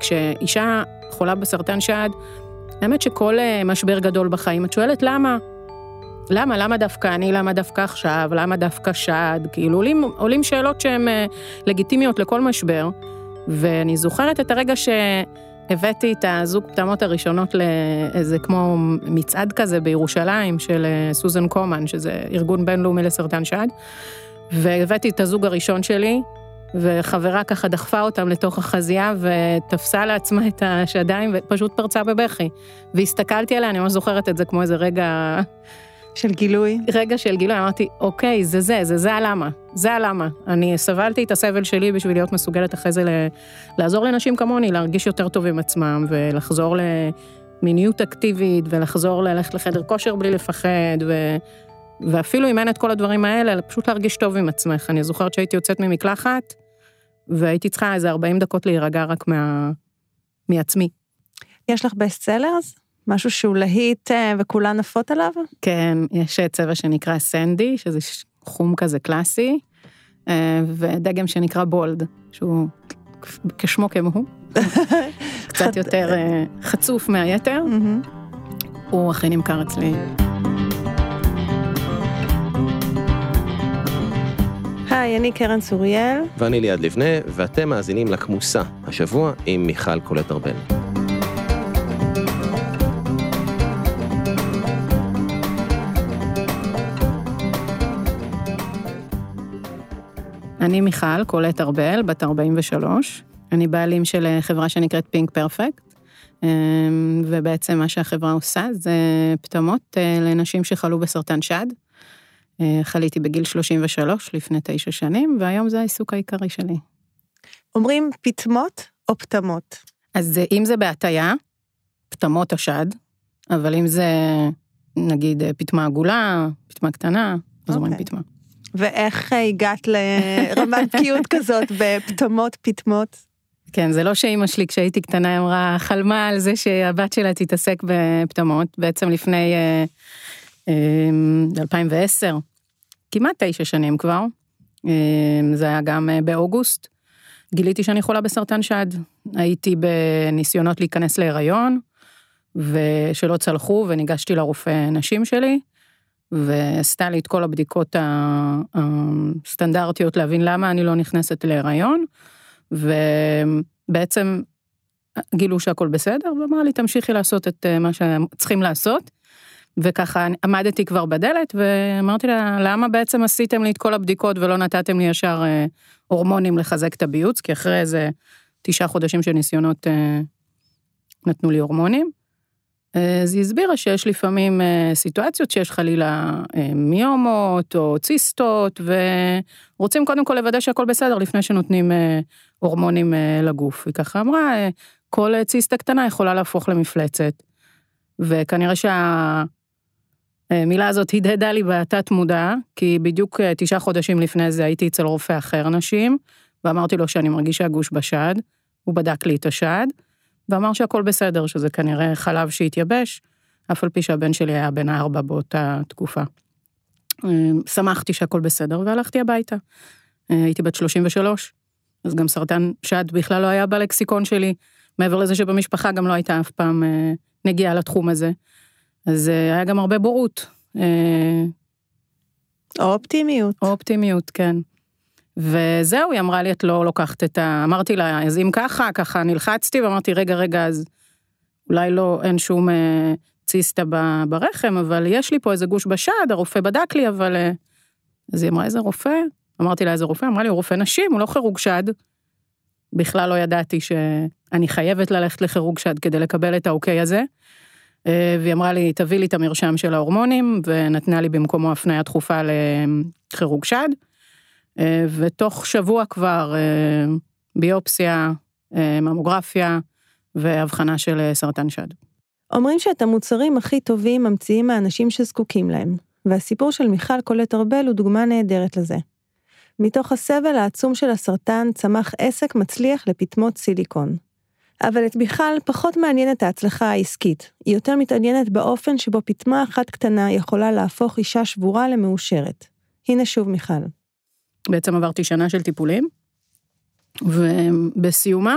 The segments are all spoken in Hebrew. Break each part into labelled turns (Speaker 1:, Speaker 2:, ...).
Speaker 1: כשאישה חולה בסרטן שד, האמת שכל אה, משבר גדול בחיים, את שואלת למה? למה? למה דווקא אני? למה דווקא עכשיו? למה דווקא שד? כאילו עולים, עולים שאלות שהן אה, לגיטימיות לכל משבר. ואני זוכרת את הרגע שהבאתי את הזוג פטמות הראשונות לאיזה כמו מצעד כזה בירושלים של אה, סוזן קומן, שזה ארגון בינלאומי לסרטן שד, והבאתי את הזוג הראשון שלי, וחברה ככה דחפה אותם לתוך החזייה ותפסה לעצמה את השדיים ופשוט פרצה בבכי. והסתכלתי עליה, אני ממש זוכרת את זה כמו איזה רגע...
Speaker 2: של גילוי?
Speaker 1: רגע של גילוי, אמרתי, אוקיי, זה זה, זה זה הלמה, זה הלמה. אני סבלתי את הסבל שלי בשביל להיות מסוגלת אחרי זה ל... לעזור לנשים כמוני, להרגיש יותר טוב עם עצמם, ולחזור למיניות אקטיבית, ולחזור ללכת לחדר כושר בלי לפחד, ו... ואפילו אם אין את כל הדברים האלה, פשוט להרגיש טוב עם עצמך. אני זוכרת שהייתי יוצאת ממקלחת, והייתי צריכה איזה 40 דקות להירגע רק מה... מעצמי.
Speaker 2: יש לך בסט סלרס? משהו שהוא להיט אה, וכולן עפות עליו?
Speaker 1: כן, יש צבע שנקרא סנדי, שזה חום כזה קלאסי, אה, ודגם שנקרא בולד, שהוא כשמו כמו הוא, קצת יותר אה, חצוף מהיתר, הוא הכי נמכר אצלי.
Speaker 2: היי, אני קרן צוריאל.
Speaker 3: ואני ליעד לבנה, ואתם מאזינים לכמוסה, השבוע עם מיכל קולט ארבל.
Speaker 1: אני מיכל קולט ארבל, בת 43. אני בעלים של חברה שנקראת פינק פרפקט, ובעצם מה שהחברה עושה זה פטמות אה, לנשים שחלו בסרטן שד. אה, חליתי בגיל 33 לפני תשע שנים, והיום זה העיסוק העיקרי שלי.
Speaker 2: אומרים פטמות או פטמות?
Speaker 1: אז אם זה בהטייה, פטמות השד, אבל אם זה נגיד פטמה עגולה, פטמה קטנה, אז אומרים okay. אוקיי. פטמה.
Speaker 2: ואיך הגעת לרמת בקיאות כזאת בפטמות פטמות?
Speaker 1: כן, זה לא שאימא שלי כשהייתי קטנה אמרה, חלמה על זה שהבת שלה תתעסק בפטמות, בעצם לפני אה, אה, 2010, כמעט תשע שנים כבר, אה, זה היה גם אה, באוגוסט, גיליתי שאני חולה בסרטן שד. הייתי בניסיונות להיכנס להיריון, ושלא צלחו, וניגשתי לרופא נשים שלי, ועשתה לי את כל הבדיקות הסטנדרטיות להבין למה אני לא נכנסת להיריון, ובעצם גילו שהכל בסדר, ואמרה לי, תמשיכי לעשות את אה, מה שצריכים לעשות. וככה עמדתי כבר בדלת ואמרתי לה, למה בעצם עשיתם לי את כל הבדיקות ולא נתתם לי ישר אה, הורמונים לחזק את הביוץ? כי אחרי איזה תשעה חודשים של ניסיונות אה, נתנו לי הורמונים. אז היא הסבירה שיש לפעמים אה, סיטואציות שיש חלילה אה, מיומות או ציסטות, ורוצים קודם כל לוודא שהכל בסדר לפני שנותנים אה, הורמונים לגוף. היא ככה אמרה, כל ציסטה קטנה יכולה להפוך למפלצת. וכנראה שהמילה הזאת הדהדה לי בתת מודע, כי בדיוק תשעה חודשים לפני זה הייתי אצל רופא אחר נשים, ואמרתי לו שאני מרגישה גוש בשד, הוא בדק לי את השד. ואמר שהכל בסדר, שזה כנראה חלב שהתייבש, אף על פי שהבן שלי היה בן ארבע באותה תקופה. אמ, שמחתי שהכל בסדר והלכתי הביתה. אה, הייתי בת 33, אז גם סרטן שד בכלל לא היה בלקסיקון שלי, מעבר לזה שבמשפחה גם לא הייתה אף פעם אה, נגיעה לתחום הזה. אז אה, היה גם הרבה בורות.
Speaker 2: או אופטימיות.
Speaker 1: או אופטימיות, כן. וזהו, היא אמרה לי, את לא לוקחת את ה... אמרתי לה, אז אם ככה, ככה נלחצתי, ואמרתי, רגע, רגע, אז אולי לא, אין שום אה, ציסטה ברחם, אבל יש לי פה איזה גוש בשד, הרופא בדק לי, אבל... אה... אז היא אמרה, איזה רופא? אמרתי לה, איזה רופא? אמרה לי, הוא רופא נשים, הוא לא כירורג שד. בכלל לא ידעתי שאני חייבת ללכת לכירורג שד כדי לקבל את האוקיי הזה. אה, והיא אמרה לי, תביא לי את המרשם של ההורמונים, ונתנה לי במקומו הפניה דחופה לכירורג שד. אה, ותוך שבוע כבר אה, ביופסיה, ממוגרפיה והבחנה של סרטן שד.
Speaker 2: אומרים שאת המוצרים הכי טובים ממציאים האנשים שזקוקים להם, והסיפור של מיכל קולט ארבל הוא דוגמה נהדרת לזה. מתוך הסבל העצום של הסרטן צמח עסק מצליח לפטמות סיליקון. אבל את מיכל פחות מעניינת ההצלחה העסקית, היא יותר מתעניינת באופן שבו פטמה אחת קטנה יכולה להפוך אישה שבורה למאושרת. הנה שוב מיכל.
Speaker 1: בעצם עברתי שנה של טיפולים, ובסיומה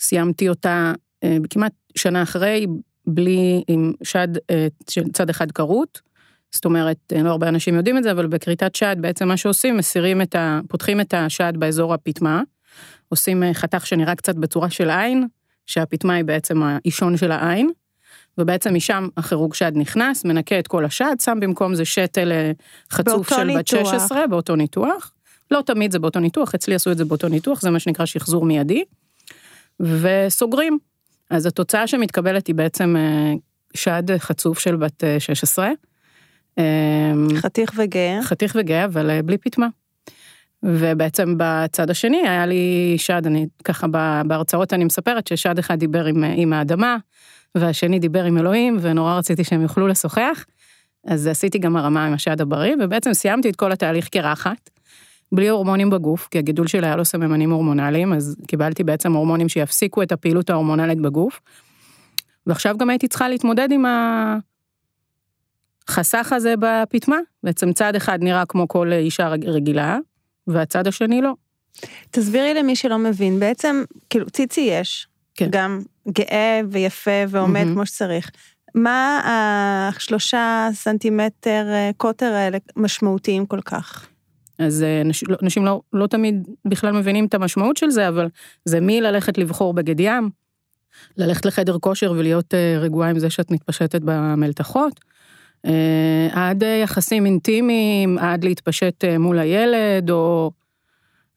Speaker 1: סיימתי אותה אה, כמעט שנה אחרי, בלי, עם שד אה, של צד אחד כרות. זאת אומרת, אה, לא הרבה אנשים יודעים את זה, אבל בכריתת שד בעצם מה שעושים, מסירים את ה... פותחים את השד באזור הפטמה, עושים חתך שנראה קצת בצורה של עין, שהפטמה היא בעצם האישון של העין, ובעצם משם החירוג שד נכנס, מנקה את כל השד, שם במקום זה שתל אה, חצוף של בת 16, באותו ניתוח. לא תמיד זה באותו ניתוח, אצלי עשו את זה באותו ניתוח, זה מה שנקרא שחזור מיידי. וסוגרים. אז התוצאה שמתקבלת היא בעצם שד חצוף של בת 16,
Speaker 2: אמ, חתיך וגאה.
Speaker 1: חתיך וגאה, אבל אה, בלי פטמה. ובעצם בצד השני היה לי שד, אני ככה בהרצאות אני מספרת ששד אחד דיבר עם, עם האדמה, והשני דיבר עם אלוהים, ונורא רציתי שהם יוכלו לשוחח. אז עשיתי גם הרמה עם השד הבריא, ובעצם סיימתי את כל התהליך קרחת, בלי הורמונים בגוף, כי הגידול שלי היה לו סממנים הורמונליים, אז קיבלתי בעצם הורמונים שיפסיקו את הפעילות ההורמונלית בגוף. ועכשיו גם הייתי צריכה להתמודד עם. החסך הזה בפטמה, בעצם צד אחד נראה כמו כל אישה רגילה, והצד השני לא.
Speaker 2: תסבירי למי שלא מבין, בעצם, כאילו, ציצי יש, כן. גם גאה ויפה ועומד mm-hmm. כמו שצריך. מה השלושה סנטימטר אה, קוטר האלה משמעותיים כל כך?
Speaker 1: אז אה, אנשים, לא, אנשים לא, לא תמיד בכלל מבינים את המשמעות של זה, אבל זה מי ללכת לבחור בגד ים, ללכת לחדר כושר ולהיות אה, רגועה עם זה שאת מתפשטת במלתחות, אה, עד יחסים אינטימיים, עד להתפשט אה, מול הילד, או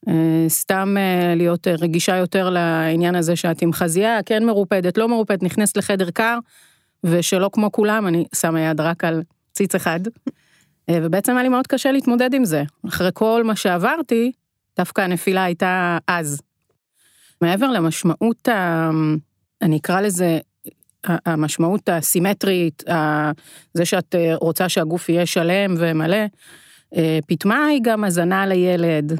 Speaker 1: אה, סתם להיות רגישה יותר לעניין הזה שאת עם חזייה, כן מרופדת, לא מרופדת, נכנסת לחדר קר, ושלא כמו כולם, אני שמה יד רק על ציץ אחד. ובעצם היה לי מאוד קשה להתמודד עם זה. אחרי כל מה שעברתי, דווקא הנפילה הייתה אז. מעבר למשמעות, אני אקרא לזה המשמעות הסימטרית, זה שאת אה, רוצה שהגוף יהיה שלם ומלא, אה, פטמה היא גם הזנה לילד.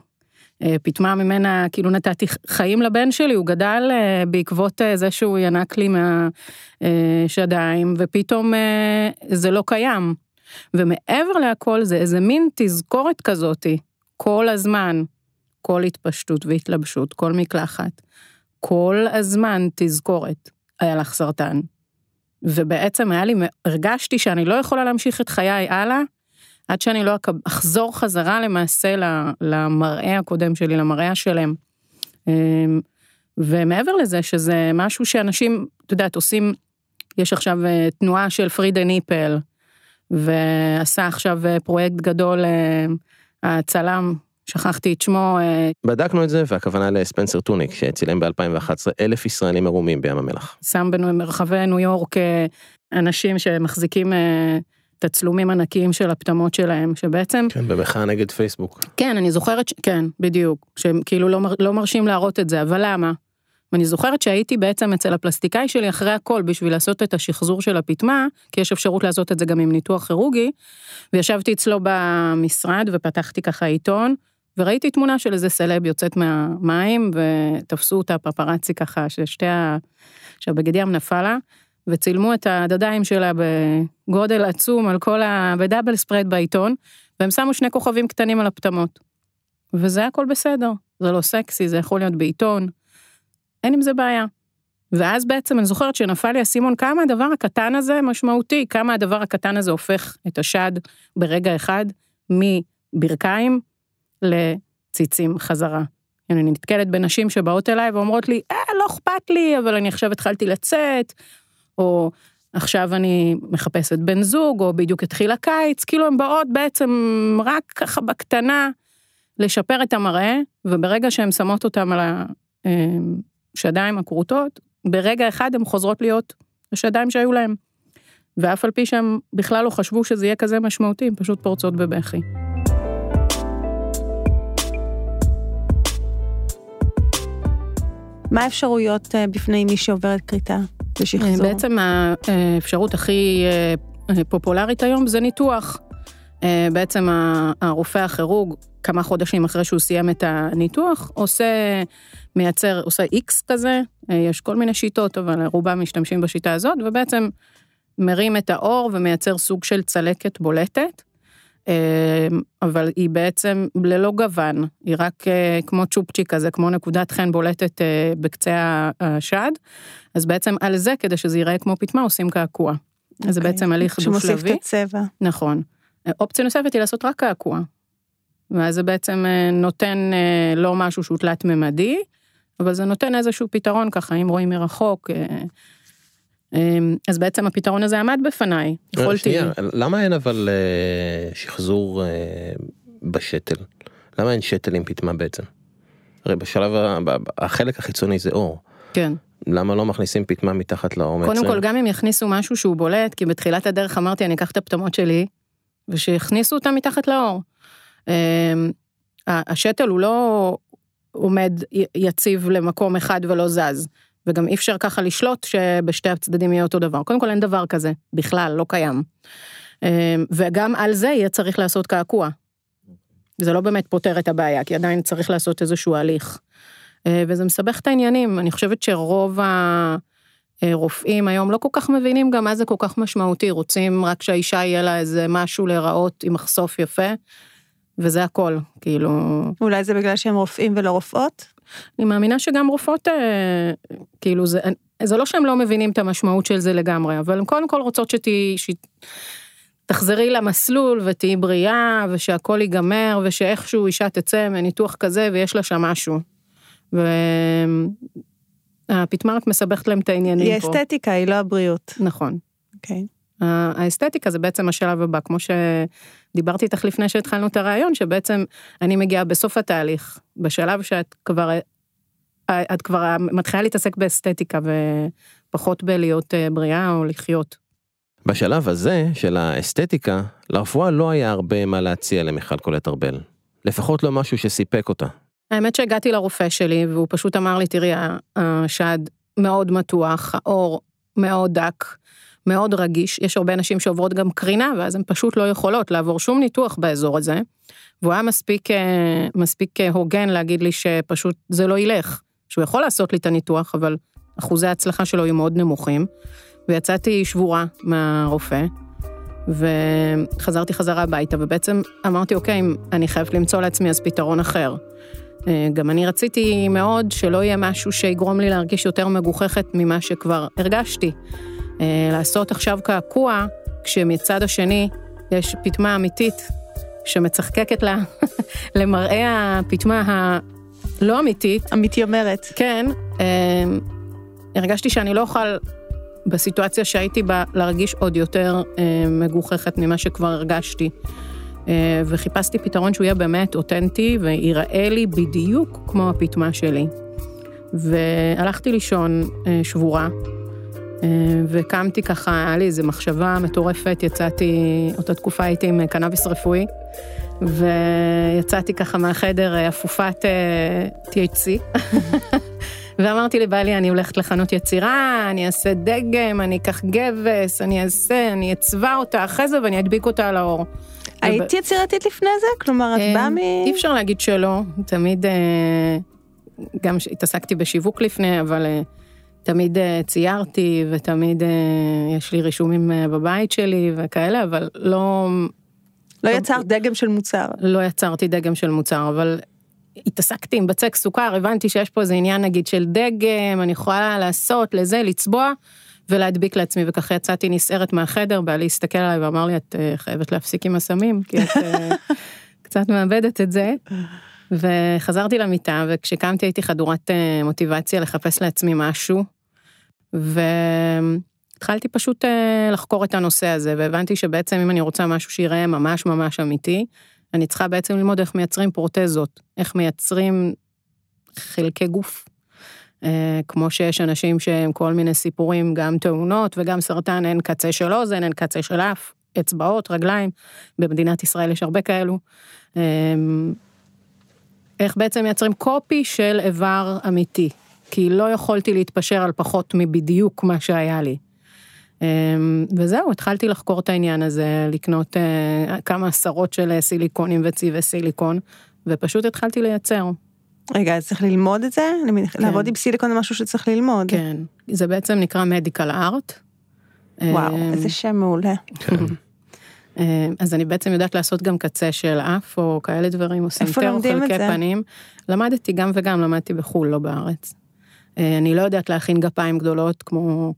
Speaker 1: אה, פטמה ממנה, כאילו נתתי חיים לבן שלי, הוא גדל בעקבות זה שהוא ינק לי מהשדיים, ופתאום זה לא קיים. ומעבר להכל זה איזה מין תזכורת כזאתי, כל הזמן, כל התפשטות והתלבשות, כל מקלחת, כל הזמן תזכורת. היה לך סרטן. ובעצם היה לי, הרגשתי שאני לא יכולה להמשיך את חיי הלאה, עד שאני לא אחזור חזרה למעשה למראה הקודם שלי, למראה השלם. אמ, ומעבר לזה שזה משהו שאנשים, את יודעת, עושים, יש עכשיו אה, תנועה של פרידה ניפל, ועשה עכשיו אה, פרויקט גדול, אה, הצלם שכחתי את שמו. אה,
Speaker 3: בדקנו את זה, והכוונה לספנסר טוניק, שצילם ב-2011 אלף ישראלים ערומים בים המלח.
Speaker 1: שם במרחבי ניו יורק אה, אנשים שמחזיקים אה, תצלומים ענקיים של הפטמות שלהם, שבעצם...
Speaker 3: כן, במחאה נגד פייסבוק.
Speaker 1: כן, אני זוכרת, ש... כן, בדיוק, שהם כאילו לא, לא מרשים להראות את זה, אבל למה? ואני זוכרת שהייתי בעצם אצל הפלסטיקאי שלי אחרי הכל בשביל לעשות את השחזור של הפטמה, כי יש אפשרות לעשות את זה גם עם ניתוח כירורגי, וישבתי אצלו במשרד ופתחתי ככה עיתון, וראיתי תמונה של איזה סלב יוצאת מהמים, ותפסו אותה פפרצי ככה, ששתי ה... שהבגד ים נפל לה, וצילמו את הדדיים שלה בגודל עצום על כל ה... בדאבל ספרד בעיתון, והם שמו שני כוכבים קטנים על הפטמות. וזה הכל בסדר, זה לא סקסי, זה יכול להיות בעיתון, אין עם זה בעיה. ואז בעצם אני זוכרת שנפל לי האסימון כמה הדבר הקטן הזה משמעותי, כמה הדבר הקטן הזה הופך את השד ברגע אחד מברכיים לציצים חזרה. אני נתקלת בנשים שבאות אליי ואומרות לי, אה, לא אכפת לי, אבל אני עכשיו התחלתי לצאת, או עכשיו אני מחפשת בן זוג, או בדיוק התחיל הקיץ, כאילו הן באות בעצם רק ככה בקטנה לשפר את המראה, וברגע שהן שמות אותם על השדיים הכרותות, ברגע אחד הן חוזרות להיות השדיים שהיו להן. ואף על פי שהם בכלל לא חשבו שזה יהיה כזה משמעותי, הן פשוט פורצות בבכי.
Speaker 2: מה האפשרויות אה, בפני מי שעוברת כריתה ושחזור?
Speaker 1: בעצם האפשרות הכי אה, פופולרית היום זה ניתוח. אה, בעצם הרופא הכירוג, כמה חודשים אחרי שהוא סיים את הניתוח, עושה, מייצר, עושה איקס כזה, יש כל מיני שיטות, אבל רובם משתמשים בשיטה הזאת, ובעצם מרים את האור ומייצר סוג של צלקת בולטת. אבל היא בעצם ללא גוון, היא רק כמו צ'ופצ'יק כזה, כמו נקודת חן בולטת בקצה השד, אז בעצם על זה, כדי שזה ייראה כמו פטמה, עושים קעקוע. Okay. אז זה
Speaker 2: אוקיי.
Speaker 1: בעצם הליך דו-שלבי.
Speaker 2: שמוסיף את הצבע.
Speaker 1: נכון. אופציה נוספת היא לעשות רק קעקוע. ואז זה בעצם נותן לא משהו שהוא תלת-ממדי, אבל זה נותן איזשהו פתרון ככה, אם רואים מרחוק. אז בעצם הפתרון הזה עמד בפניי, יכולתי...
Speaker 3: שנייה, למה אין אבל שחזור בשתל? למה אין שתל עם פטמה בעצם? הרי בשלב, החלק החיצוני זה אור.
Speaker 1: כן.
Speaker 3: למה לא מכניסים פטמה מתחת לאור?
Speaker 1: קודם כל, גם אם יכניסו משהו שהוא בולט, כי בתחילת הדרך אמרתי, אני אקח את הפטמות שלי, ושיכניסו אותם מתחת לאור. השתל הוא לא עומד יציב למקום אחד ולא זז. וגם אי אפשר ככה לשלוט שבשתי הצדדים יהיה אותו דבר. קודם כל אין דבר כזה, בכלל, לא קיים. וגם על זה יהיה צריך לעשות קעקוע. זה לא באמת פותר את הבעיה, כי עדיין צריך לעשות איזשהו הליך. וזה מסבך את העניינים, אני חושבת שרוב הרופאים היום לא כל כך מבינים גם מה זה כל כך משמעותי, רוצים רק שהאישה יהיה לה איזה משהו להיראות עם מחשוף יפה, וזה הכל, כאילו...
Speaker 2: אולי זה בגלל שהם רופאים ולא רופאות?
Speaker 1: אני מאמינה שגם רופאות, כאילו זה, זה לא שהם לא מבינים את המשמעות של זה לגמרי, אבל הן קודם כל רוצות שתהיי, שתחזרי למסלול ותהיי בריאה ושהכל ייגמר ושאיכשהו אישה תצא מניתוח כזה ויש לה שם משהו. והפטמה רק מסבכת להם את העניינים
Speaker 2: היא
Speaker 1: פה.
Speaker 2: היא אסתטיקה, היא לא הבריאות.
Speaker 1: נכון.
Speaker 2: אוקיי. Okay.
Speaker 1: האסתטיקה זה בעצם השלב הבא, כמו שדיברתי איתך לפני שהתחלנו את הרעיון, שבעצם אני מגיעה בסוף התהליך, בשלב שאת כבר, את כבר מתחילה להתעסק באסתטיקה ופחות בלהיות בריאה או לחיות.
Speaker 3: בשלב הזה של האסתטיקה, לרפואה לא היה הרבה מה להציע למיכל קולט ארבל. לפחות לא משהו שסיפק אותה.
Speaker 1: האמת שהגעתי לרופא שלי והוא פשוט אמר לי, תראי, השד מאוד מתוח, האור מאוד דק. מאוד רגיש, יש הרבה נשים שעוברות גם קרינה, ואז הן פשוט לא יכולות לעבור שום ניתוח באזור הזה. והוא היה מספיק, מספיק הוגן להגיד לי שפשוט זה לא ילך, שהוא יכול לעשות לי את הניתוח, אבל אחוזי ההצלחה שלו היו מאוד נמוכים. ויצאתי שבורה מהרופא, וחזרתי חזרה הביתה, ובעצם אמרתי, אוקיי, אני חייבת למצוא לעצמי אז פתרון אחר. גם אני רציתי מאוד שלא יהיה משהו שיגרום לי להרגיש יותר מגוחכת ממה שכבר הרגשתי. לעשות עכשיו קעקוע, כשמצד השני יש פטמה אמיתית שמצחקקת לה למראה הפטמה הלא אמיתית.
Speaker 2: המתיימרת.
Speaker 1: כן, הרגשתי שאני לא אוכל בסיטואציה שהייתי בה להרגיש עוד יותר מגוחכת ממה שכבר הרגשתי. וחיפשתי פתרון שהוא יהיה באמת אותנטי וייראה לי בדיוק כמו הפטמה שלי. והלכתי לישון שבורה. וקמתי ככה, היה לי איזו מחשבה מטורפת, יצאתי, אותה תקופה הייתי עם קנאביס רפואי, ויצאתי ככה מהחדר אפופת THC, ואמרתי לבעלי, אני הולכת לחנות יצירה, אני אעשה דגם, אני אקח גבס, אני אעשה, אני אצבע אותה אחרי זה ואני אדביק אותה על האור.
Speaker 2: היית יצירתית לפני זה? כלומר, את באה מ...
Speaker 1: אי אפשר להגיד שלא, תמיד, גם התעסקתי בשיווק לפני, אבל... תמיד ציירתי ותמיד יש לי רישומים בבית שלי וכאלה, אבל לא...
Speaker 2: לא יצרת דגם של מוצר.
Speaker 1: לא יצרתי דגם של מוצר, אבל התעסקתי עם בצק סוכר, הבנתי שיש פה איזה עניין נגיד של דגם, אני יכולה לעשות לזה, לצבוע ולהדביק לעצמי, וככה יצאתי נסערת מהחדר, בעלי הסתכל עליי ואמר לי, את חייבת להפסיק עם הסמים, כי את קצת מאבדת את זה. וחזרתי למיטה, וכשקמתי הייתי חדורת מוטיבציה לחפש לעצמי משהו, והתחלתי פשוט לחקור את הנושא הזה, והבנתי שבעצם אם אני רוצה משהו שיראה ממש ממש אמיתי, אני צריכה בעצם ללמוד איך מייצרים פרוטזות, איך מייצרים חלקי גוף. כמו שיש אנשים שהם כל מיני סיפורים, גם תאונות וגם סרטן, אין קצה של אוזן, אין קצה של אף, אצבעות, רגליים, במדינת ישראל יש הרבה כאלו. איך בעצם מייצרים קופי של איבר אמיתי, כי לא יכולתי להתפשר על פחות מבדיוק מה שהיה לי. וזהו, התחלתי לחקור את העניין הזה, לקנות כמה עשרות של סיליקונים וצבעי סיליקון, ופשוט התחלתי לייצר.
Speaker 2: רגע, אז צריך ללמוד את זה? כן. לעבוד עם סיליקון זה משהו שצריך ללמוד.
Speaker 1: כן, זה בעצם נקרא מדיקל ארט.
Speaker 2: וואו, איזה שם מעולה.
Speaker 1: אה, אז אני בעצם יודעת לעשות גם קצה של אף או כאלה דברים, או סנטר או חלקי? פנים. למדתי גם וגם, למדתי בחו"ל, לא בארץ. אה, אני לא יודעת להכין גפיים גדולות כמו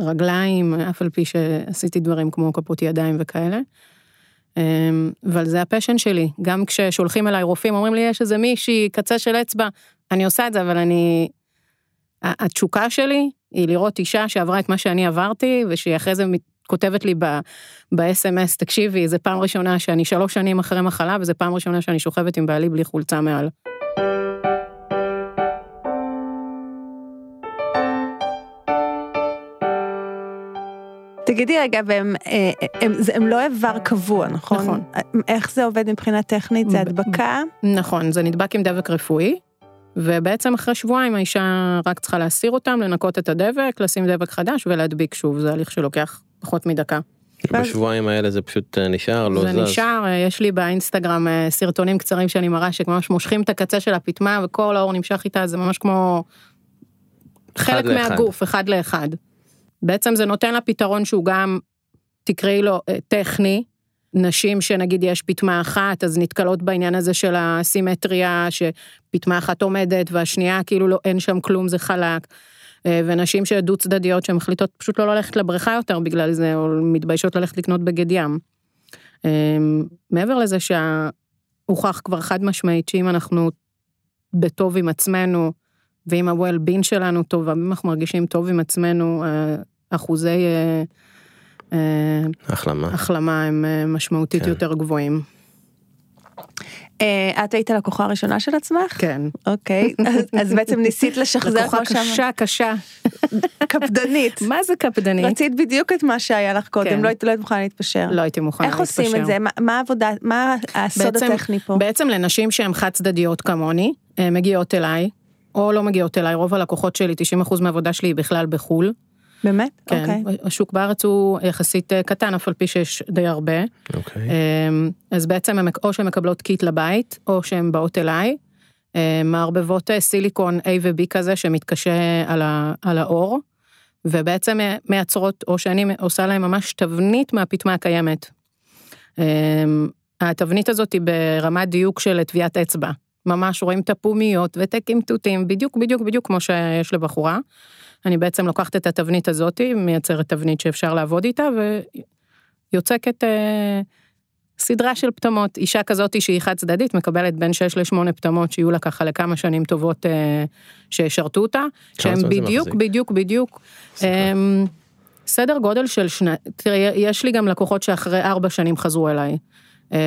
Speaker 1: רגליים, אף על פי שעשיתי דברים כמו כפות ידיים וכאלה. אה, אבל זה ה passion שלי, גם כששולחים אליי רופאים, אומרים לי, יש איזה מישהי, קצה של אצבע, אני עושה את זה, אבל אני... התשוקה שלי היא לראות אישה שעברה את מה שאני עברתי, ושהיא אחרי זה כותבת לי ב-SMS, תקשיבי, זו פעם ראשונה שאני שלוש שנים אחרי מחלה, וזו פעם ראשונה שאני שוכבת עם בעלי בלי חולצה מעל.
Speaker 2: תגידי רגע, והם אה, הם, זה- הם לא איבר קבוע, נכון?
Speaker 1: נכון.
Speaker 2: איך זה עובד מבחינה טכנית? זה הדבקה?
Speaker 1: נכון, זה נדבק עם דבק רפואי, ובעצם אחרי שבועיים האישה רק צריכה להסיר אותם, לנקות את הדבק, לשים דבק חדש ולהדביק שוב, זה הליך שלוקח פחות מדקה.
Speaker 3: בשבועיים האלה זה פשוט אה, נשאר, לא
Speaker 1: זה
Speaker 3: זז.
Speaker 1: נשאר, אה, יש לי באינסטגרם אה, סרטונים קצרים שאני מראה שממש מושכים את הקצה של הפטמה וכל האור נמשך איתה, זה ממש כמו חלק
Speaker 3: לאחד.
Speaker 1: מהגוף, אחד לאחד. בעצם זה נותן לה פתרון שהוא גם, תקראי לו טכני, נשים שנגיד יש פטמה אחת, אז נתקלות בעניין הזה של הסימטריה, שפטמה אחת עומדת והשנייה כאילו לא, אין שם כלום, זה חלק. אה, ונשים שדו צדדיות שמחליטות פשוט לא ללכת לבריכה יותר בגלל זה, או מתביישות ללכת לקנות בגד ים. אה, מעבר לזה שהוכח כבר חד משמעית שאם אנחנו בטוב עם עצמנו, ואם ה-well-being שלנו טוב, ואם אנחנו מרגישים טוב עם עצמנו, אה, אחוזי
Speaker 3: החלמה.
Speaker 1: החלמה הם משמעותית
Speaker 3: כן.
Speaker 1: יותר גבוהים.
Speaker 2: אה, את היית הלקוחה הראשונה של עצמך?
Speaker 1: כן.
Speaker 2: אוקיי, אז- בעצם ניסית לשחזר
Speaker 1: לקוחה
Speaker 2: כמו שאמרת,
Speaker 1: קשה, קשה.
Speaker 2: קפדנית.
Speaker 1: מה זה קפדנית?
Speaker 2: רצית בדיוק את מה שהיה לך קודם,
Speaker 1: כן.
Speaker 2: לא היית לא היית מוכנה להתפשר.
Speaker 1: לא הייתי מוכנה
Speaker 2: איך
Speaker 1: להתפשר.
Speaker 2: עושים את זה? מה- העבודה, מה הסוד הטכני פה?
Speaker 1: בעצם לנשים שהן חד צדדיות כמוני, אה, מגיעות אליי, או לא מגיעות אליי, רוב הלקוחות שלי, 90% מהעבודה שלי היא בכלל בחו"ל.
Speaker 2: באמת?
Speaker 1: כן,
Speaker 2: אוקיי.
Speaker 1: השוק בארץ הוא יחסית אה, קטן, אף על פי שיש די הרבה.
Speaker 3: אוקיי.
Speaker 1: אמ, אז בעצם הם או שהן מקבלות קיט לבית, או שהן באות אליי. אמ, מערבבות אה, סיליקון A ו-B כזה שמתקשה על, ה, על האור, ובעצם מייצרות, או שאני עושה להם ממש תבנית מהפטמה הקיימת. אמ, התבנית הזאת היא ברמת דיוק של טביעת אצבע. ממש רואים את הפומיות ואת הקמטוטים, בדיוק בדיוק בדיוק כמו שיש לבחורה. אני בעצם לוקחת את התבנית הזאת, מייצרת תבנית שאפשר לעבוד איתה, ויוצקת אה, סדרה של פטמות. אישה כזאת שהיא חד צדדית מקבלת בין 6 ל-8 פטמות שיהיו לה ככה לכמה שנים טובות אה, שישרתו אותה,
Speaker 3: זה
Speaker 1: בדיוק? בדיוק, בדיוק. אה, סדר גודל של שנה, תראה, יש לי גם לקוחות שאחרי ארבע שנים חזרו אליי. אה,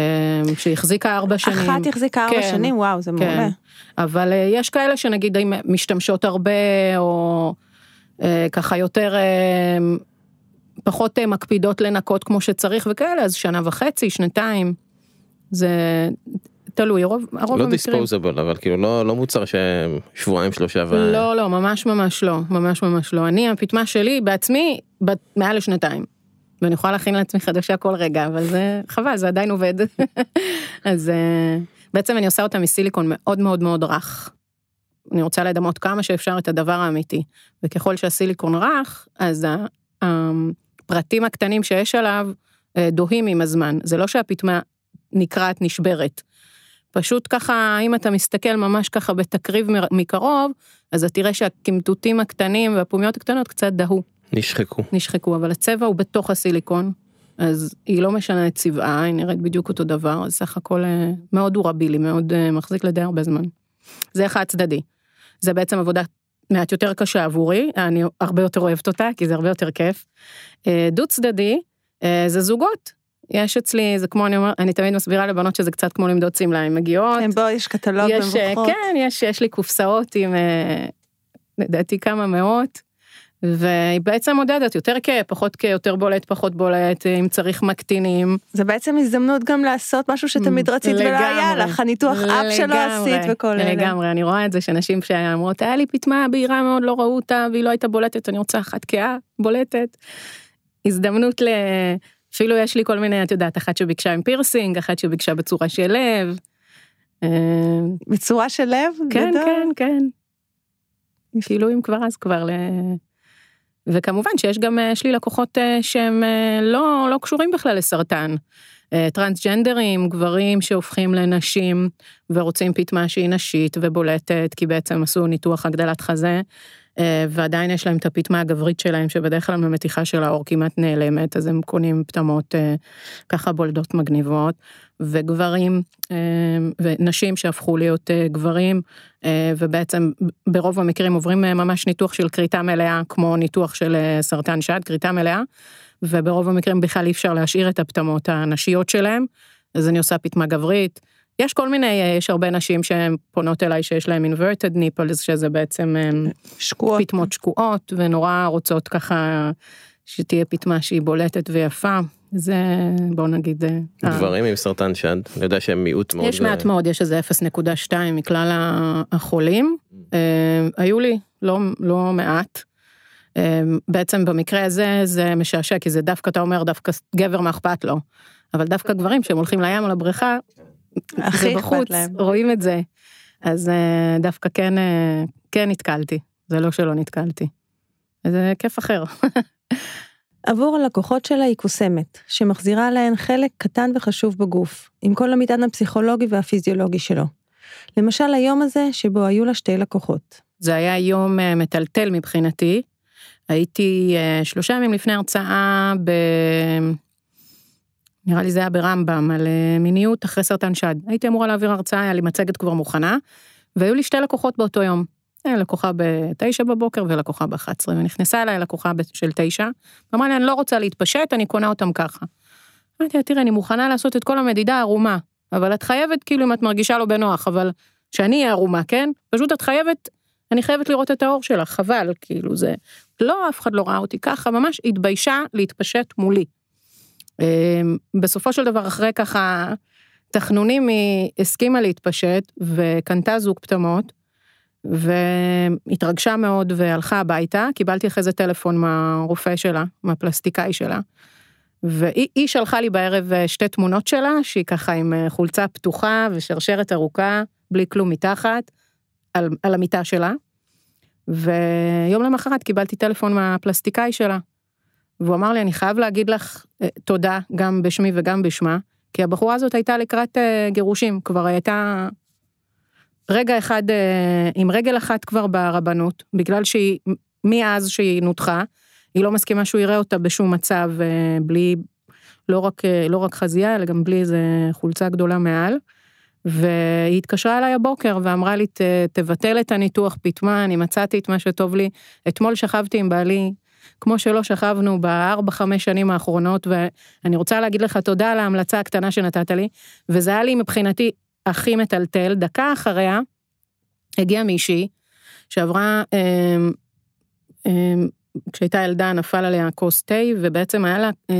Speaker 1: שהחזיקה ארבע שנים.
Speaker 2: אחת החזיקה ארבע
Speaker 1: כן.
Speaker 2: שנים, וואו, זה מעולה.
Speaker 1: כן, אבל אה, יש כאלה שנגיד משתמשות הרבה, או אה, ככה יותר, אה, פחות אה, מקפידות לנקות כמו שצריך וכאלה, אז שנה וחצי, שנתיים. זה תלוי, הרוב, הרוב
Speaker 3: לא
Speaker 1: המקרים.
Speaker 3: דיספוזבל אבל כאילו לא לא מוצר ששבועיים שלושה ו...
Speaker 1: לא, לא, ממש ממש לא, ממש ממש לא. אני, הפטמה שלי בעצמי, מעל לשנתיים. ואני יכולה להכין לעצמי חדשה כל רגע, אבל זה חבל, זה עדיין עובד. אז אה, בעצם אני עושה אותה מסיליקון מאוד מאוד מאוד רך. אני רוצה לדמות כמה שאפשר את הדבר האמיתי. וככל שהסיליקון רך, אז הפרטים הקטנים שיש עליו אה, דוהים עם הזמן. זה לא שהפטמה נקרעת, נשברת. פשוט ככה, אם אתה מסתכל ממש ככה בתקריב מקרוב, אז אתה תראה שהקמטוטים הקטנים והפומיות הקטנות קצת דהו,
Speaker 3: נשחקו.
Speaker 1: נשחקו, אבל הצבע הוא בתוך הסיליקון, אז היא לא משנה את צבעה, היא נראית בדיוק אותו דבר, אז סך הכל אה, מאוד דורבילי, מאוד אה, מחזיק לדי הרבה זמן. זה חד צדדי. זה בעצם עבודה מעט יותר קשה עבורי, אני הרבה יותר אוהבת אותה, כי זה הרבה יותר כיף. אה, דו צדדי, זה זוגות. יש אצלי, זה כמו אני אומר, אני תמיד מסבירה לבנות שזה קצת כמו למדוד שמלה, הן מגיעות,
Speaker 2: כן, בוא, יש קטלוג
Speaker 1: יש,
Speaker 2: במוחות.
Speaker 1: כן, יש, יש לי קופסאות עם לדעתי כמה מאות, והיא בעצם מודדת יותר כ... פחות כ... יותר בולט, פחות בולט, אם צריך מקטינים.
Speaker 2: זה בעצם הזדמנות גם לעשות משהו שתמיד רצית ולא היה
Speaker 1: לגמרי.
Speaker 2: לך, הניתוח אף שלא
Speaker 1: לגמרי,
Speaker 2: עשית וכל אלה.
Speaker 1: לגמרי, אני רואה את זה שנשים שאומרות, היה לי פטמה בהירה מאוד, לא ראו אותה, והיא לא הייתה בולטת, אני רוצה אחת כהה, בולטת. הזדמנות ל... אפילו יש לי כל מיני, את יודעת, אחת שביקשה עם פירסינג, אחת שביקשה בצורה של לב. אה,
Speaker 2: בצורה של לב?
Speaker 1: כן,
Speaker 2: גדול.
Speaker 1: כן, כן. כאילו אם כבר אז כבר ל... וכמובן שיש גם, יש לי לקוחות שהם לא, לא קשורים בכלל לסרטן. טרנסג'נדרים, גברים שהופכים לנשים ורוצים פטמה שהיא נשית ובולטת, כי בעצם עשו ניתוח הגדלת חזה, ועדיין יש להם את הפטמה הגברית שלהם, שבדרך כלל במתיחה של האור כמעט נעלמת, אז הם קונים פטמות ככה בולדות מגניבות. וגברים ונשים שהפכו להיות גברים ובעצם ברוב המקרים עוברים ממש ניתוח של כריתה מלאה כמו ניתוח של סרטן שד כריתה מלאה וברוב המקרים בכלל אי אפשר להשאיר את הפטמות הנשיות שלהם אז אני עושה פטמה גברית. יש כל מיני, יש הרבה נשים שהן פונות אליי שיש להן inverted nipples שזה בעצם
Speaker 2: שקועות.
Speaker 1: פטמות שקועות ונורא רוצות ככה שתהיה פטמה שהיא בולטת ויפה. זה בוא נגיד
Speaker 3: גברים עם סרטן שד אני יודע שהם מיעוט מאוד
Speaker 1: יש מעט מאוד יש איזה 0.2 מכלל החולים היו לי לא לא מעט. בעצם במקרה הזה זה משעשע כי זה דווקא אתה אומר דווקא גבר מה אכפת לו אבל דווקא גברים שהם הולכים לים או לבריכה
Speaker 2: הכי אכפת להם
Speaker 1: רואים את זה אז דווקא כן כן נתקלתי זה לא שלא נתקלתי. זה כיף אחר.
Speaker 2: עבור הלקוחות שלה היא קוסמת, שמחזירה להן חלק קטן וחשוב בגוף, עם כל המטען הפסיכולוגי והפיזיולוגי שלו. למשל היום הזה שבו היו לה שתי לקוחות.
Speaker 1: זה היה יום מטלטל מבחינתי. הייתי שלושה ימים לפני הרצאה ב... נראה לי זה היה ברמב"ם, על מיניות אחרי סרטן שד. הייתי אמורה להעביר הרצאה, היה לי מצגת כבר מוכנה, והיו לי שתי לקוחות באותו יום. לקוחה בתשע בבוקר ולקוחה באחת עשרה, ונכנסה אליי לקוחה של תשע, אמרה לי אני לא רוצה להתפשט, אני קונה אותם ככה. אמרתי לה תראי אני מוכנה לעשות את כל המדידה ערומה, אבל את חייבת כאילו אם את מרגישה לא בנוח, אבל שאני אהיה ערומה, כן? פשוט את חייבת, אני חייבת לראות את האור שלך, חבל, כאילו זה, לא אף אחד לא ראה אותי ככה, ממש התביישה להתפשט מולי. בסופו של דבר אחרי ככה תחנונים היא הסכימה להתפשט וקנתה זוג פטמות. והתרגשה מאוד והלכה הביתה, קיבלתי אחרי זה טלפון מהרופא שלה, מהפלסטיקאי שלה. והיא שלחה לי בערב שתי תמונות שלה, שהיא ככה עם חולצה פתוחה ושרשרת ארוכה, בלי כלום מתחת, על, על המיטה שלה. ויום למחרת קיבלתי טלפון מהפלסטיקאי שלה. והוא אמר לי, אני חייב להגיד לך תודה, גם בשמי וגם בשמה, כי הבחורה הזאת הייתה לקראת גירושים, כבר הייתה רגע אחד עם רגל אחת כבר ברבנות, בגלל שהיא, מאז שהיא נותחה, היא לא מסכימה שהוא יראה אותה בשום מצב בלי, לא רק, לא רק חזייה, אלא גם בלי איזה חולצה גדולה מעל. והיא התקשרה אליי הבוקר ואמרה לי, תבטל את הניתוח פטמה, אני מצאתי את מה שטוב לי. אתמול שכבתי עם בעלי, כמו שלא שכבנו בארבע, חמש שנים האחרונות, ואני רוצה להגיד לך תודה על ההמלצה הקטנה שנתת לי, וזה היה לי מבחינתי הכי מטלטל, דקה אחריה הגיעה מישהי שעברה, אה, אה, כשהייתה ילדה נפל עליה כוס תה ובעצם היה לה אה,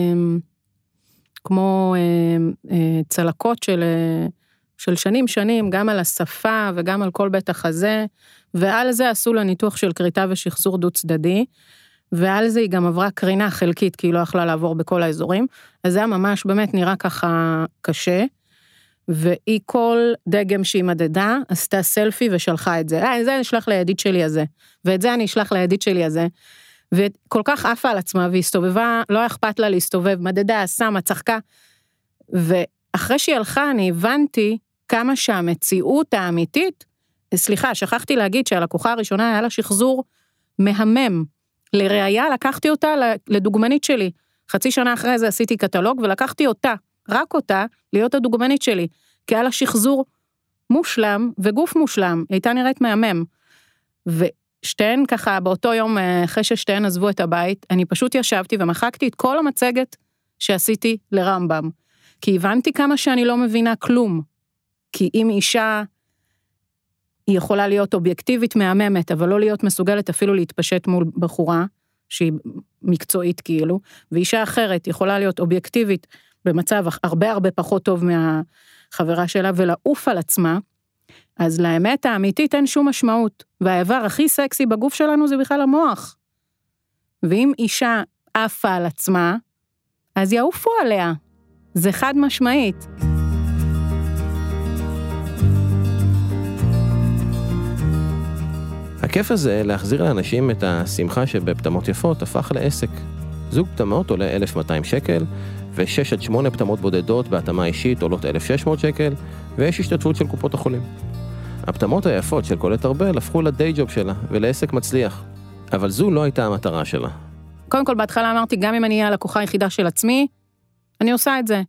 Speaker 1: כמו אה, אה, צלקות של, אה, של שנים שנים, גם על השפה וגם על כל בית החזה, ועל זה עשו לה ניתוח של כריתה ושחזור דו צדדי. ועל זה היא גם עברה קרינה חלקית, כי היא לא יכלה לעבור בכל האזורים, אז זה היה ממש באמת נראה ככה קשה. והיא כל דגם שהיא מדדה, עשתה סלפי ושלחה את זה. אה, זה אני אשלח לידיד שלי הזה, ואת זה אני אשלח לידיד שלי הזה. וכל כך עפה על עצמה והסתובבה, לא אכפת לה להסתובב, מדדה, שמה, צחקה. ואחרי שהיא הלכה, אני הבנתי כמה שהמציאות האמיתית, סליחה, שכחתי להגיד שהלקוחה הראשונה היה לה שחזור מהמם. לראיה, לקחתי אותה לדוגמנית שלי. חצי שנה אחרי זה עשיתי קטלוג ולקחתי אותה. רק אותה להיות הדוגמנית שלי, כי היה לה שחזור מושלם וגוף מושלם, היא הייתה נראית מהמם. ושתיהן ככה באותו יום אחרי ששתיהן עזבו את הבית, אני פשוט ישבתי ומחקתי את כל המצגת שעשיתי לרמב"ם. כי הבנתי כמה שאני לא מבינה כלום. כי אם אישה, היא יכולה להיות אובייקטיבית מהממת, אבל לא להיות מסוגלת אפילו להתפשט מול בחורה, שהיא מקצועית כאילו, ואישה אחרת יכולה להיות אובייקטיבית במצב הרבה הרבה פחות טוב מהחברה שלה ולעוף על עצמה, אז לאמת האמיתית אין שום משמעות, והאיבר הכי סקסי בגוף שלנו זה בכלל המוח. ואם אישה עפה על עצמה, אז יעופו עליה. זה חד משמעית.
Speaker 3: הכיף הזה להחזיר לאנשים את השמחה שבפטמות יפות הפך לעסק. זוג פטמות עולה 1,200 שקל, ו-6 עד 8 פטמות בודדות בהתאמה אישית עולות 1,600 שקל, ויש השתתפות של קופות החולים. הפטמות היפות של קולט ארבל הפכו לדיי ג'וב שלה ולעסק מצליח. אבל זו לא הייתה המטרה שלה.
Speaker 1: קודם כל, בהתחלה אמרתי, גם אם אני אהיה הלקוחה היחידה של עצמי, אני עושה את זה.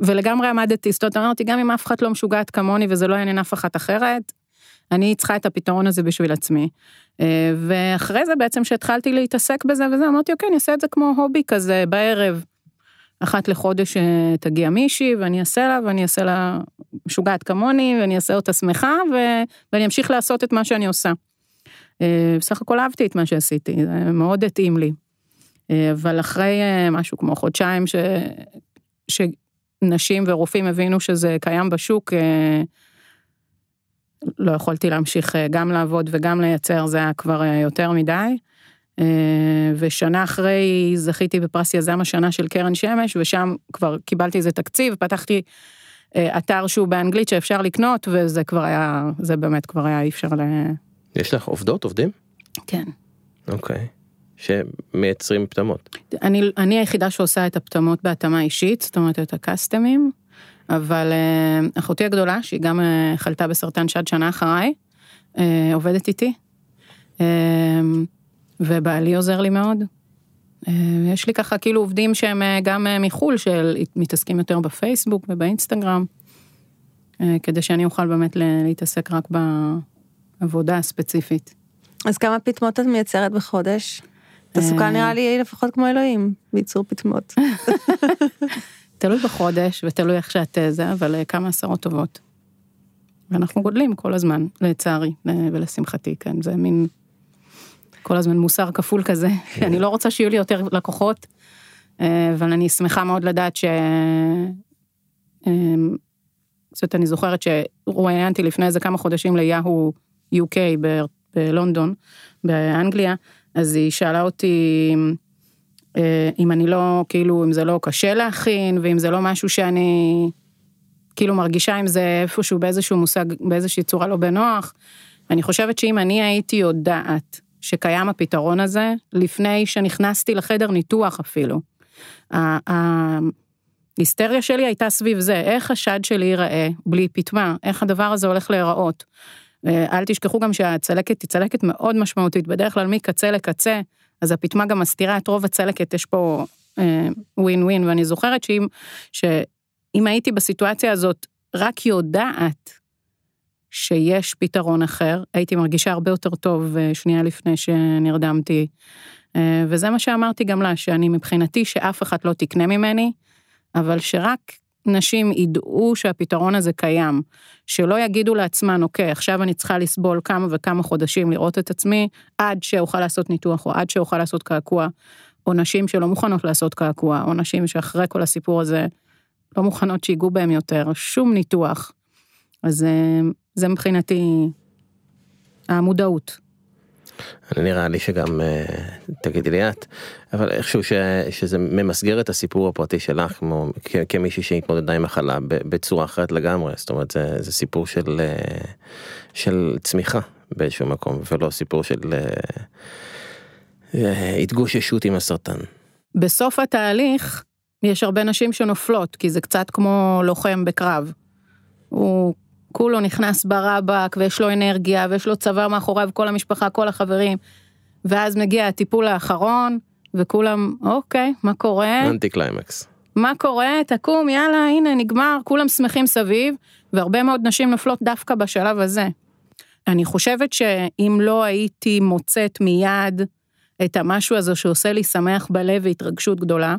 Speaker 1: ולגמרי עמדתי, זאת אומרת, אמרתי, גם אם אף אחד לא משוגעת כמוני וזה לא יעניין אף אחת אחרת, אני צריכה את הפתרון הזה בשביל עצמי. אה, ואחרי זה בעצם שהתחלתי להתעסק בזה וזה, אמרתי, אוקיי, אני אעשה את זה כמו הובי כזה, בערב. אחת לחודש אה, תגיע מישהי ואני אעשה לה ואני אעשה לה משוגעת כמוני ואני אעשה אותה שמחה ו... ואני אמשיך לעשות את מה שאני עושה. אה, בסך הכל אהבתי את מה שעשיתי, זה מאוד התאים לי. אבל אחרי משהו כמו חודשיים ש... שנשים ורופאים הבינו שזה קיים בשוק, לא יכולתי להמשיך אה, גם לעבוד וגם לייצר, זה היה כבר אה, יותר מדי. אה, ושנה אחרי זכיתי בפרס יזם השנה של קרן שמש, ושם כבר קיבלתי איזה תקציב, פתחתי אתר שהוא באנגלית שאפשר לקנות, וזה כבר היה, זה באמת כבר היה אי אפשר ל...
Speaker 3: יש לך עובדות, עובדים?
Speaker 1: כן.
Speaker 3: אוקיי. שמייצרים פטמות.
Speaker 1: אני, אני היחידה שעושה את הפטמות בהתאמה אישית, זאת אומרת את הקסטמים. אבל אה, אחותי הגדולה, שהיא גם אה, חלתה בסרטן שד שנה אחריי, אה, עובדת איתי. ובעלי עוזר לי מאוד. יש לי ככה כאילו עובדים שהם גם מחו"ל, שמתעסקים יותר בפייסבוק ובאינסטגרם, כדי שאני אוכל באמת להתעסק רק בעבודה הספציפית.
Speaker 2: אז כמה פטמות את מייצרת בחודש? את עסוקה נראה לי לפחות כמו אלוהים, בייצור פטמות.
Speaker 1: תלוי בחודש ותלוי איך שאת אה, זה, אבל אה, כמה עשרות טובות. ואנחנו גודלים כל הזמן, לצערי ולשמחתי, כן, זה מין כל הזמן מוסר כפול כזה, כן. אני לא רוצה שיהיו לי יותר לקוחות, אה, אבל אני שמחה מאוד לדעת ש... זאת אומרת, אני זוכרת שרואיינתי לפני איזה כמה חודשים ליהו UK בלונדון, באנגליה, אז היא שאלה אותי, אה, אם אני לא, כאילו, אם זה לא קשה להכין, ואם זה לא משהו שאני, כאילו, מרגישה עם זה איפשהו באיזשהו מושג, באיזושהי צורה לא בנוח. אני חושבת שאם אני הייתי יודעת שקיים הפתרון הזה, לפני שנכנסתי לחדר ניתוח אפילו, ההיסטריה שלי הייתה סביב זה, איך השד שלי ייראה בלי פטמה, איך הדבר הזה הולך להיראות. אה, אל תשכחו גם שהצלקת היא צלקת מאוד משמעותית, בדרך כלל מקצה לקצה, אז הפטמה גם מסתירה את רוב הצלקת, יש פה ווין uh, ווין, ואני זוכרת שאם, שאם הייתי בסיטואציה הזאת רק יודעת שיש פתרון אחר, הייתי מרגישה הרבה יותר טוב uh, שנייה לפני שנרדמתי. Uh, וזה מה שאמרתי גם לה, שאני מבחינתי שאף אחד לא תקנה ממני, אבל שרק נשים ידעו שהפתרון הזה קיים, שלא יגידו לעצמן, אוקיי, עכשיו אני צריכה לסבול כמה וכמה חודשים לראות את עצמי, עד שאוכל לעשות ניתוח, או עד שאוכל לעשות קעקוע, או נשים שלא מוכנות לעשות קעקוע, או נשים שאחרי כל הסיפור הזה לא מוכנות שיגעו בהם יותר, שום ניתוח. אז אה, זה מבחינתי המודעות.
Speaker 3: נראה לי שגם אה, תגידי לי את אבל איכשהו ש, שזה ממסגר את הסיפור הפרטי שלך כמו כמישהי שהתמודדה עם מחלה בצורה אחרת לגמרי זאת אומרת זה, זה סיפור של אה, של צמיחה באיזשהו מקום ולא סיפור של אה, התגוששות עם הסרטן.
Speaker 1: בסוף התהליך יש הרבה נשים שנופלות כי זה קצת כמו לוחם בקרב. הוא כולו נכנס ברבק, ויש לו אנרגיה, ויש לו צבא מאחוריו, כל המשפחה, כל החברים. ואז מגיע הטיפול האחרון, וכולם, אוקיי, מה קורה?
Speaker 3: אנטי קליימקס.
Speaker 1: מה קורה? תקום, יאללה, הנה, נגמר, כולם שמחים סביב, והרבה מאוד נשים נופלות דווקא בשלב הזה. אני חושבת שאם לא הייתי מוצאת מיד את המשהו הזה שעושה לי שמח בלב והתרגשות גדולה,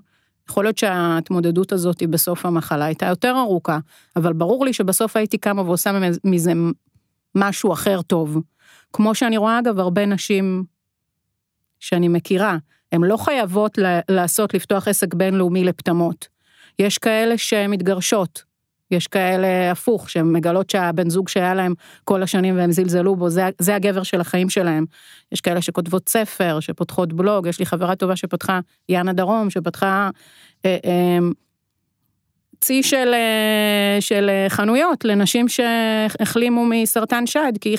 Speaker 1: יכול להיות שההתמודדות הזאת בסוף המחלה הייתה יותר ארוכה, אבל ברור לי שבסוף הייתי קמה ועושה מזה משהו אחר טוב. כמו שאני רואה אגב הרבה נשים שאני מכירה, הן לא חייבות לעשות, לפתוח עסק בינלאומי לפטמות. יש כאלה שמתגרשות, יש כאלה הפוך, שהן מגלות שהבן זוג שהיה להם כל השנים והם זלזלו בו, זה, זה הגבר של החיים שלהם. יש כאלה שכותבות ספר, שפותחות בלוג, יש לי חברה טובה שפתחה, יאנה דרום, שפתחה אה, אה, צי של, אה, של חנויות לנשים שהחלימו מסרטן שד, כי היא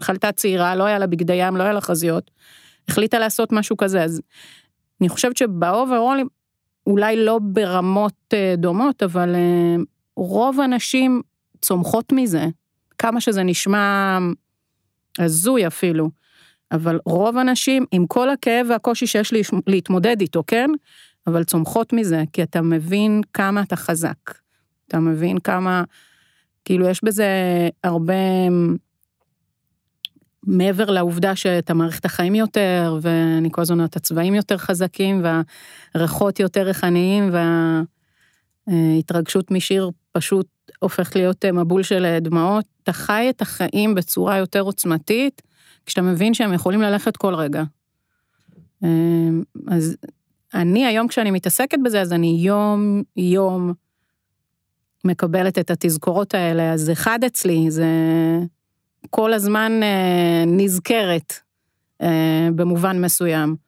Speaker 1: חלתה צעירה, לא היה לה בגדי ים, לא היה לה חזיות, החליטה לעשות משהו כזה, אז אני חושבת שבאוברול, אולי לא ברמות אה, דומות, אבל אה, רוב הנשים צומחות מזה, כמה שזה נשמע הזוי אפילו, אבל רוב הנשים, עם כל הכאב והקושי שיש לי להתמודד איתו, כן? אבל צומחות מזה, כי אתה מבין כמה אתה חזק. אתה מבין כמה, כאילו יש בזה הרבה מעבר לעובדה שאתה מעריך את החיים יותר, ואני כל הזמן אומרת, הצבעים יותר חזקים, והריחות יותר ריחניים, וההתרגשות משיר פשוט הופכת להיות מבול של דמעות. אתה חי את החיים בצורה יותר עוצמתית, כשאתה מבין שהם יכולים ללכת כל רגע. אז אני היום כשאני מתעסקת בזה, אז אני יום יום מקבלת את התזכורות האלה, אז אחד אצלי, זה כל הזמן אה, נזכרת אה, במובן מסוים.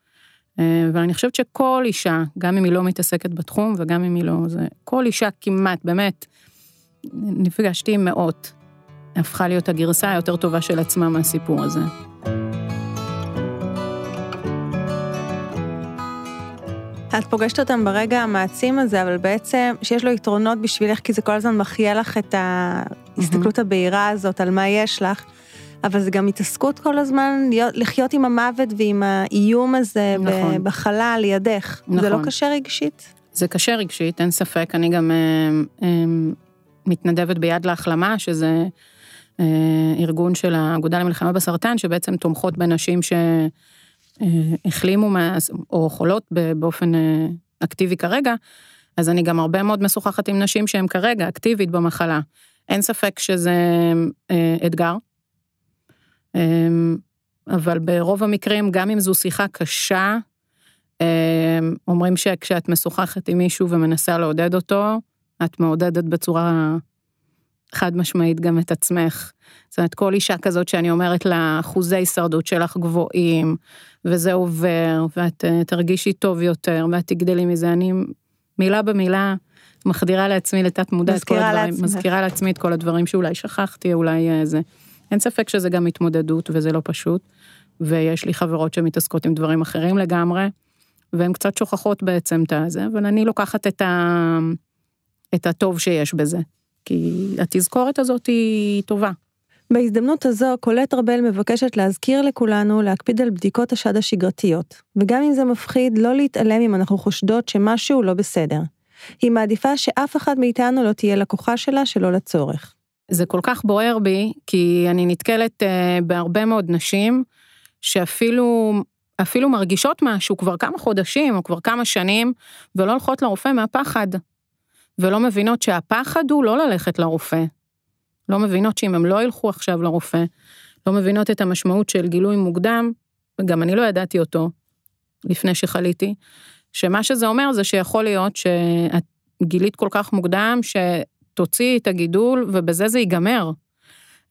Speaker 1: אה, ואני חושבת שכל אישה, גם אם היא לא מתעסקת בתחום וגם אם היא לא, זה, כל אישה כמעט, באמת, נפגשתי עם מאות, הפכה להיות הגרסה היותר טובה של עצמה מהסיפור הזה.
Speaker 2: את פוגשת אותם ברגע המעצים הזה, אבל בעצם שיש לו יתרונות בשבילך, כי זה כל הזמן מחיה לך את ההסתכלות הבהירה הזאת על מה יש לך, אבל זה גם התעסקות כל הזמן להיות, לחיות עם המוות ועם האיום הזה נכון. בחלל לידך. נכון. זה לא קשה רגשית?
Speaker 1: זה קשה רגשית, אין ספק. אני גם אה, אה, מתנדבת ביד להחלמה, שזה אה, ארגון של האגודה למלחמה בסרטן, שבעצם תומכות בנשים ש... החלימו מה, או חולות באופן אה, אקטיבי כרגע, אז אני גם הרבה מאוד משוחחת עם נשים שהן כרגע אקטיבית במחלה. אין ספק שזה אה, אתגר, אה, אבל ברוב המקרים, גם אם זו שיחה קשה, אומרים שכשאת משוחחת עם מישהו ומנסה לעודד אותו, את מעודדת בצורה חד משמעית גם את עצמך. זאת אומרת, כל אישה כזאת שאני אומרת לה, אחוזי הישרדות שלך גבוהים, וזה עובר, ואת uh, תרגישי טוב יותר, ואת תגדלי מזה, אני מילה במילה מחדירה לעצמי לתת מודע את כל הדברים, לעצמך. מזכירה לעצמי את כל הדברים שאולי שכחתי, אולי uh, זה. אין ספק שזה גם התמודדות וזה לא פשוט, ויש לי חברות שמתעסקות עם דברים אחרים לגמרי, והן קצת שוכחות בעצם את הזה, אבל אני לוקחת את, ה... את הטוב שיש בזה. כי התזכורת הזאת היא טובה.
Speaker 2: בהזדמנות הזו, קולט ארבל מבקשת להזכיר לכולנו להקפיד על בדיקות השד השגרתיות, וגם אם זה מפחיד, לא להתעלם אם אנחנו חושדות שמשהו לא בסדר. היא מעדיפה שאף אחד מאיתנו לא תהיה לקוחה שלה שלא לצורך.
Speaker 1: זה כל כך בוער בי, כי אני נתקלת uh, בהרבה מאוד נשים שאפילו אפילו מרגישות משהו כבר כמה חודשים או כבר כמה שנים, ולא הולכות לרופא מהפחד. ולא מבינות שהפחד הוא לא ללכת לרופא. לא מבינות שאם הם לא ילכו עכשיו לרופא, לא מבינות את המשמעות של גילוי מוקדם, וגם אני לא ידעתי אותו לפני שחליתי, שמה שזה אומר זה שיכול להיות שאת גילית כל כך מוקדם, שתוציאי את הגידול ובזה זה ייגמר.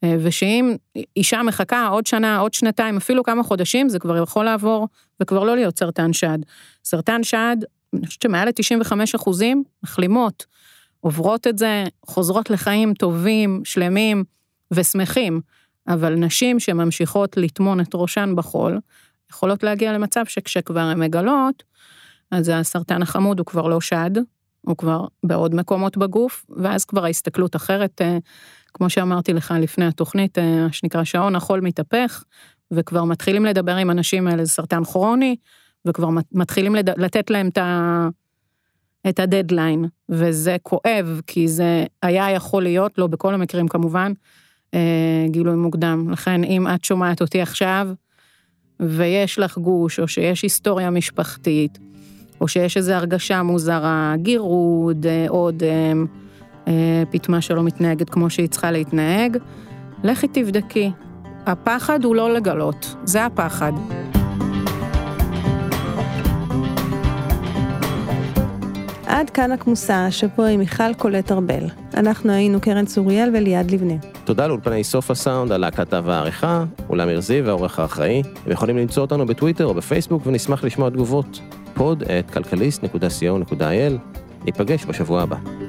Speaker 1: אה, ושאם אישה מחכה עוד שנה, עוד שנתיים, אפילו כמה חודשים, זה כבר יכול לעבור וכבר לא להיות סרטן שד. סרטן שד, אני חושבת שמעל ל-95 אחוזים מחלימות, עוברות את זה, חוזרות לחיים טובים, שלמים ושמחים, אבל נשים שממשיכות לטמון את ראשן בחול, יכולות להגיע למצב שכשכבר הן מגלות, אז הסרטן החמוד הוא כבר לא שד, הוא כבר בעוד מקומות בגוף, ואז כבר ההסתכלות אחרת, אה, כמו שאמרתי לך לפני התוכנית, אה, מה שנקרא שעון החול מתהפך, וכבר מתחילים לדבר עם אנשים זה סרטן כרוני, וכבר מתחילים לד... לתת להם את, ה... את הדדליין, וזה כואב, כי זה היה יכול להיות, לא בכל המקרים כמובן, אה, גילוי מוקדם. לכן אם את שומעת אותי עכשיו, ויש לך גוש, או שיש היסטוריה משפחתית, או שיש איזו הרגשה מוזרה, גירוד, אה, עוד אה, פטמה שלא מתנהגת כמו שהיא צריכה להתנהג, לכי תבדקי. הפחד הוא לא לגלות, זה הפחד.
Speaker 2: עד כאן הכמוסה, השבוע עם מיכל קולט ארבל. אנחנו היינו קרן צוריאל וליעד לבנה.
Speaker 3: תודה לאולפני סוף הסאונד על הכתב והעריכה, אולם זיו העורך האחראי. הם יכולים למצוא אותנו בטוויטר או בפייסבוק ונשמח לשמוע תגובות. pod את כלכליסט.co.il. ניפגש בשבוע הבא.